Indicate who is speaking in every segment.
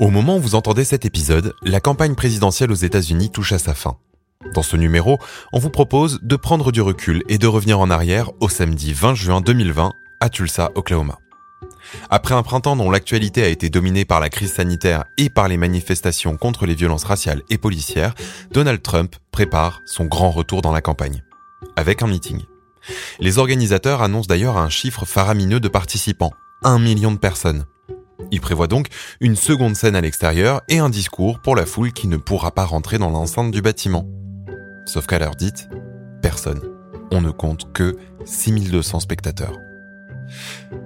Speaker 1: Au moment où vous entendez cet épisode, la campagne présidentielle aux États-Unis touche à sa fin. Dans ce numéro, on vous propose de prendre du recul et de revenir en arrière au samedi 20 juin 2020 à Tulsa, Oklahoma. Après un printemps dont l'actualité a été dominée par la crise sanitaire et par les manifestations contre les violences raciales et policières, Donald Trump prépare son grand retour dans la campagne. Avec un meeting. Les organisateurs annoncent d'ailleurs un chiffre faramineux de participants, un million de personnes. Il prévoit donc une seconde scène à l'extérieur et un discours pour la foule qui ne pourra pas rentrer dans l'enceinte du bâtiment. Sauf qu'à l'heure dite, personne. On ne compte que 6200 spectateurs.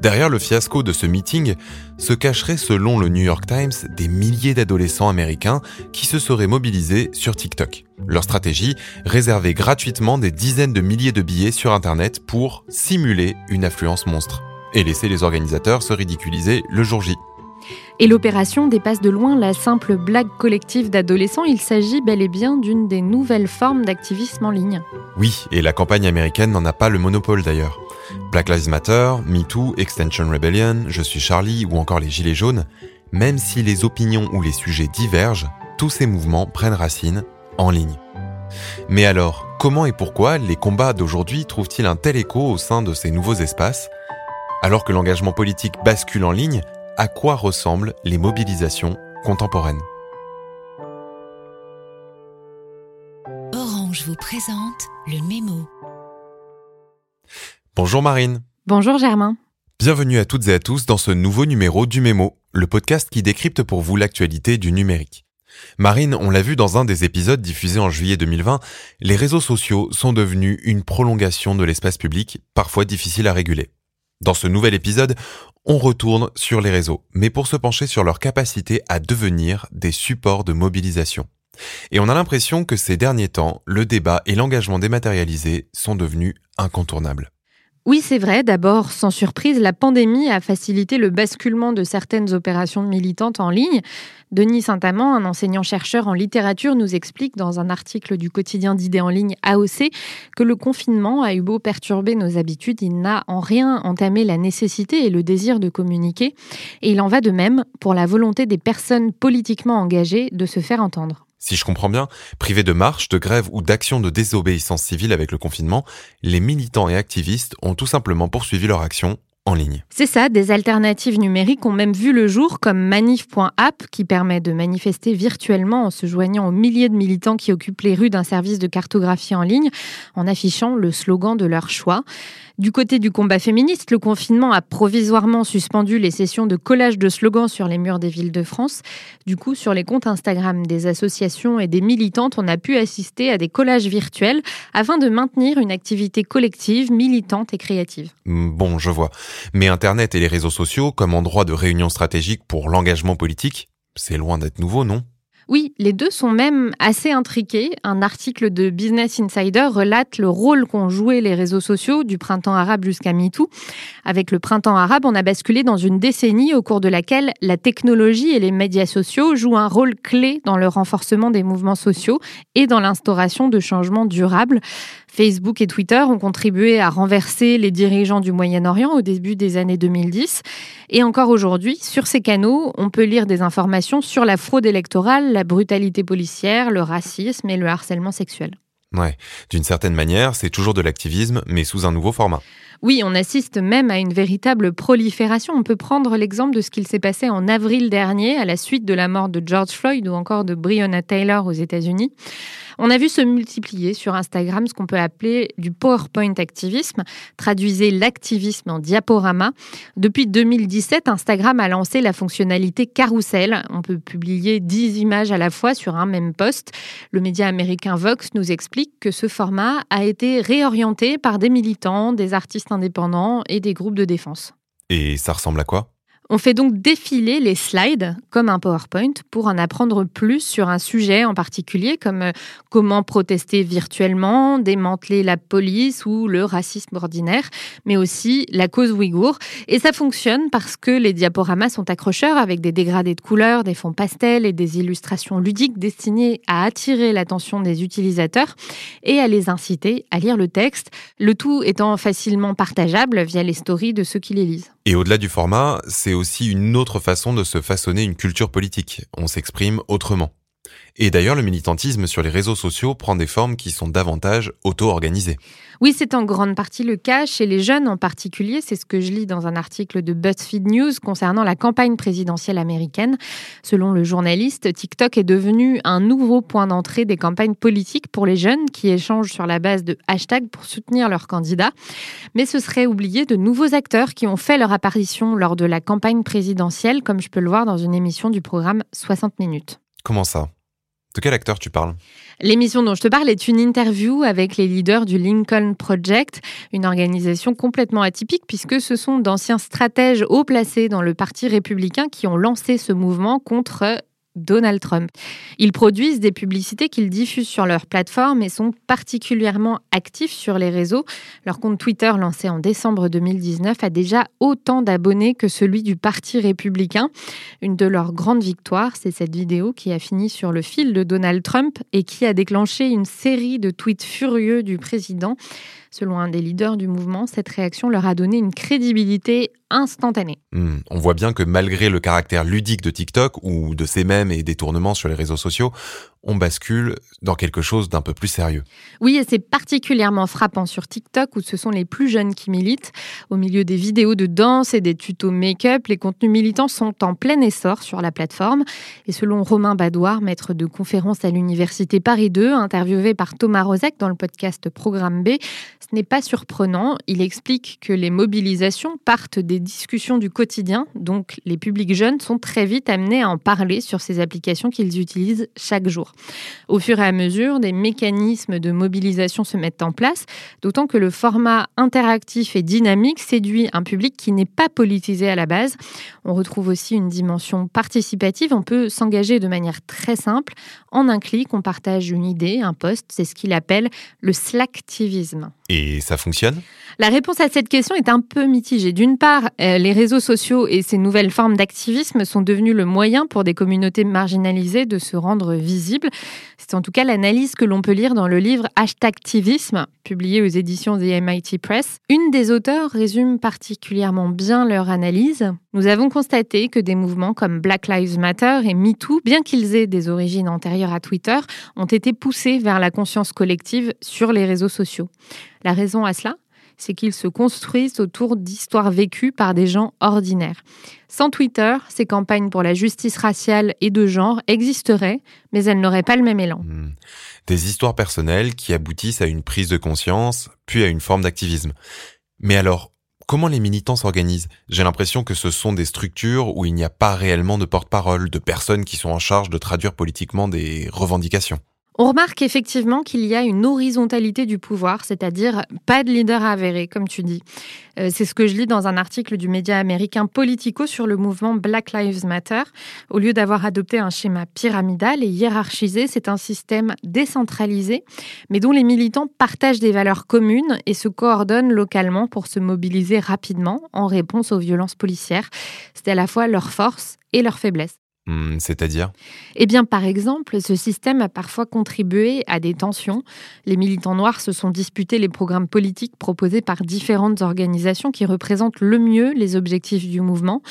Speaker 1: Derrière le fiasco de ce meeting se cacheraient, selon le New York Times, des milliers d'adolescents américains qui se seraient mobilisés sur TikTok. Leur stratégie, réserver gratuitement des dizaines de milliers de billets sur Internet pour simuler une affluence monstre et laisser les organisateurs se ridiculiser le jour J.
Speaker 2: Et l'opération dépasse de loin la simple blague collective d'adolescents, il s'agit bel et bien d'une des nouvelles formes d'activisme en ligne.
Speaker 1: Oui, et la campagne américaine n'en a pas le monopole d'ailleurs. Black Lives Matter, MeToo, Extension Rebellion, Je suis Charlie ou encore les Gilets jaunes, même si les opinions ou les sujets divergent, tous ces mouvements prennent racine en ligne. Mais alors, comment et pourquoi les combats d'aujourd'hui trouvent-ils un tel écho au sein de ces nouveaux espaces? Alors que l'engagement politique bascule en ligne, à quoi ressemblent les mobilisations contemporaines?
Speaker 3: Orange vous présente le mémo.
Speaker 1: Bonjour Marine.
Speaker 2: Bonjour Germain.
Speaker 1: Bienvenue à toutes et à tous dans ce nouveau numéro du Mémo, le podcast qui décrypte pour vous l'actualité du numérique. Marine, on l'a vu dans un des épisodes diffusés en juillet 2020, les réseaux sociaux sont devenus une prolongation de l'espace public, parfois difficile à réguler. Dans ce nouvel épisode, on retourne sur les réseaux, mais pour se pencher sur leur capacité à devenir des supports de mobilisation. Et on a l'impression que ces derniers temps, le débat et l'engagement dématérialisé sont devenus incontournables.
Speaker 2: Oui, c'est vrai. D'abord, sans surprise, la pandémie a facilité le basculement de certaines opérations militantes en ligne. Denis Saint-Amand, un enseignant-chercheur en littérature, nous explique dans un article du quotidien d'idées en ligne AOC que le confinement a eu beau perturber nos habitudes, il n'a en rien entamé la nécessité et le désir de communiquer. Et il en va de même pour la volonté des personnes politiquement engagées de se faire entendre.
Speaker 1: Si je comprends bien, privés de marche, de grève ou d'action de désobéissance civile avec le confinement, les militants et activistes ont tout simplement poursuivi leur action en ligne.
Speaker 2: C'est ça, des alternatives numériques ont même vu le jour comme manif.app qui permet de manifester virtuellement en se joignant aux milliers de militants qui occupent les rues d'un service de cartographie en ligne en affichant le slogan de leur choix. Du côté du combat féministe, le confinement a provisoirement suspendu les sessions de collage de slogans sur les murs des villes de France. Du coup, sur les comptes Instagram des associations et des militantes, on a pu assister à des collages virtuels afin de maintenir une activité collective, militante et créative.
Speaker 1: Hmm, bon, je vois. Mais Internet et les réseaux sociaux, comme endroit de réunion stratégique pour l'engagement politique, c'est loin d'être nouveau, non?
Speaker 2: Oui, les deux sont même assez intriqués. Un article de Business Insider relate le rôle qu'ont joué les réseaux sociaux du printemps arabe jusqu'à MeToo. Avec le printemps arabe, on a basculé dans une décennie au cours de laquelle la technologie et les médias sociaux jouent un rôle clé dans le renforcement des mouvements sociaux et dans l'instauration de changements durables. Facebook et Twitter ont contribué à renverser les dirigeants du Moyen-Orient au début des années 2010. Et encore aujourd'hui, sur ces canaux, on peut lire des informations sur la fraude électorale, la brutalité policière, le racisme et le harcèlement sexuel.
Speaker 1: Ouais, d'une certaine manière, c'est toujours de l'activisme, mais sous un nouveau format.
Speaker 2: Oui, on assiste même à une véritable prolifération. On peut prendre l'exemple de ce qu'il s'est passé en avril dernier à la suite de la mort de George Floyd ou encore de Breonna Taylor aux États-Unis. On a vu se multiplier sur Instagram ce qu'on peut appeler du PowerPoint activisme, traduisez l'activisme en diaporama. Depuis 2017, Instagram a lancé la fonctionnalité carousel. On peut publier 10 images à la fois sur un même post. Le média américain Vox nous explique que ce format a été réorienté par des militants, des artistes indépendants et des groupes de défense.
Speaker 1: Et ça ressemble à quoi?
Speaker 2: On fait donc défiler les slides comme un PowerPoint pour en apprendre plus sur un sujet en particulier, comme euh, comment protester virtuellement, démanteler la police ou le racisme ordinaire, mais aussi la cause ouïghour. Et ça fonctionne parce que les diaporamas sont accrocheurs avec des dégradés de couleurs, des fonds pastels et des illustrations ludiques destinées à attirer l'attention des utilisateurs et à les inciter à lire le texte, le tout étant facilement partageable via les stories de ceux qui les lisent.
Speaker 1: Et au-delà du format, c'est aussi une autre façon de se façonner une culture politique. On s'exprime autrement. Et d'ailleurs, le militantisme sur les réseaux sociaux prend des formes qui sont davantage auto-organisées.
Speaker 2: Oui, c'est en grande partie le cas chez les jeunes en particulier. C'est ce que je lis dans un article de BuzzFeed News concernant la campagne présidentielle américaine. Selon le journaliste, TikTok est devenu un nouveau point d'entrée des campagnes politiques pour les jeunes qui échangent sur la base de hashtags pour soutenir leurs candidats. Mais ce serait oublier de nouveaux acteurs qui ont fait leur apparition lors de la campagne présidentielle, comme je peux le voir dans une émission du programme 60 minutes.
Speaker 1: Comment ça? De quel acteur tu parles?
Speaker 2: L'émission dont je te parle est une interview avec les leaders du Lincoln Project, une organisation complètement atypique puisque ce sont d'anciens stratèges haut placés dans le Parti républicain qui ont lancé ce mouvement contre Donald Trump. Ils produisent des publicités qu'ils diffusent sur leur plateforme et sont particulièrement actifs sur les réseaux. Leur compte Twitter, lancé en décembre 2019, a déjà autant d'abonnés que celui du Parti républicain. Une de leurs grandes victoires, c'est cette vidéo qui a fini sur le fil de Donald Trump et qui a déclenché une série de tweets furieux du président. Selon un des leaders du mouvement, cette réaction leur a donné une crédibilité instantanée.
Speaker 1: Hmm, on voit bien que malgré le caractère ludique de TikTok ou de ses mèmes et détournements sur les réseaux sociaux, on bascule dans quelque chose d'un peu plus sérieux.
Speaker 2: Oui, et c'est particulièrement frappant sur TikTok où ce sont les plus jeunes qui militent. Au milieu des vidéos de danse et des tutos make-up, les contenus militants sont en plein essor sur la plateforme. Et selon Romain Badoir, maître de conférence à l'Université Paris 2, interviewé par Thomas Rozek dans le podcast Programme B, ce n'est pas surprenant. Il explique que les mobilisations partent des discussions du quotidien, donc les publics jeunes sont très vite amenés à en parler sur ces applications qu'ils utilisent chaque jour. Au fur et à mesure, des mécanismes de mobilisation se mettent en place, d'autant que le format interactif et dynamique séduit un public qui n'est pas politisé à la base. On retrouve aussi une dimension participative. On peut s'engager de manière très simple. En un clic, on partage une idée, un poste. C'est ce qu'il appelle le slacktivisme.
Speaker 1: Et ça fonctionne?
Speaker 2: La réponse à cette question est un peu mitigée. D'une part, euh, les réseaux sociaux et ces nouvelles formes d'activisme sont devenus le moyen pour des communautés marginalisées de se rendre visibles. C'est en tout cas l'analyse que l'on peut lire dans le livre Hashtagtivisme, publié aux éditions The MIT Press. Une des auteurs résume particulièrement bien leur analyse. Nous avons constaté que des mouvements comme Black Lives Matter et MeToo, bien qu'ils aient des origines antérieures à Twitter, ont été poussés vers la conscience collective sur les réseaux sociaux. La raison à cela? C'est qu'ils se construisent autour d'histoires vécues par des gens ordinaires. Sans Twitter, ces campagnes pour la justice raciale et de genre existeraient, mais elles n'auraient pas le même élan. Hmm.
Speaker 1: Des histoires personnelles qui aboutissent à une prise de conscience, puis à une forme d'activisme. Mais alors, comment les militants s'organisent? J'ai l'impression que ce sont des structures où il n'y a pas réellement de porte-parole, de personnes qui sont en charge de traduire politiquement des revendications.
Speaker 2: On remarque effectivement qu'il y a une horizontalité du pouvoir, c'est-à-dire pas de leader avéré, comme tu dis. Euh, c'est ce que je lis dans un article du média américain Politico sur le mouvement Black Lives Matter. Au lieu d'avoir adopté un schéma pyramidal et hiérarchisé, c'est un système décentralisé, mais dont les militants partagent des valeurs communes et se coordonnent localement pour se mobiliser rapidement en réponse aux violences policières. C'est à la fois leur force et leur faiblesse.
Speaker 1: Hmm, c'est-à-dire
Speaker 2: Eh bien, par exemple, ce système a parfois contribué à des tensions. Les militants noirs se sont disputés les programmes politiques proposés par différentes organisations qui représentent le mieux les objectifs du mouvement.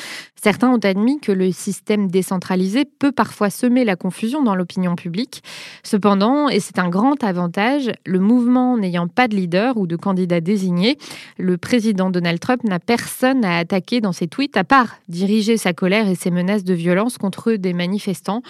Speaker 2: Certains ont admis que le système décentralisé peut parfois semer la confusion dans l'opinion publique. Cependant, et c'est un grand avantage, le mouvement n'ayant pas de leader ou de candidat désigné, le président Donald Trump n'a personne à attaquer dans ses tweets à part diriger sa colère et ses menaces de violence contre des manifestants,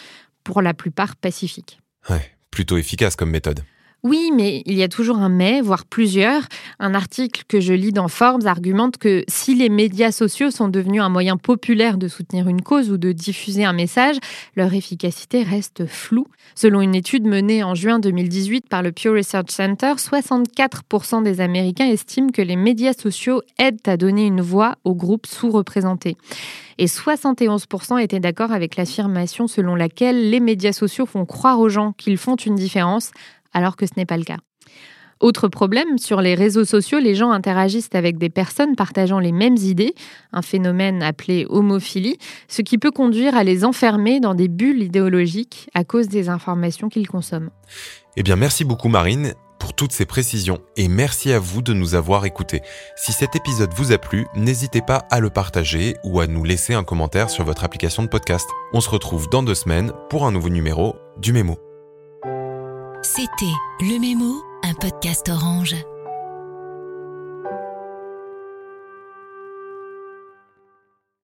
Speaker 2: pour la plupart pacifiques.
Speaker 1: Ouais, plutôt efficace comme méthode.
Speaker 2: Oui, mais il y a toujours un mais, voire plusieurs. Un article que je lis dans Forbes argumente que si les médias sociaux sont devenus un moyen populaire de soutenir une cause ou de diffuser un message, leur efficacité reste floue. Selon une étude menée en juin 2018 par le Pew Research Center, 64% des Américains estiment que les médias sociaux aident à donner une voix aux groupes sous-représentés. Et 71% étaient d'accord avec l'affirmation selon laquelle les médias sociaux font croire aux gens qu'ils font une différence alors que ce n'est pas le cas. Autre problème, sur les réseaux sociaux, les gens interagissent avec des personnes partageant les mêmes idées, un phénomène appelé homophilie, ce qui peut conduire à les enfermer dans des bulles idéologiques à cause des informations qu'ils consomment.
Speaker 1: Eh bien, merci beaucoup Marine. pour toutes ces précisions et merci à vous de nous avoir écoutés. Si cet épisode vous a plu, n'hésitez pas à le partager ou à nous laisser un commentaire sur votre application de podcast. On se retrouve dans deux semaines pour un nouveau numéro du Mémo.
Speaker 3: C'était Le Mémo, un podcast orange.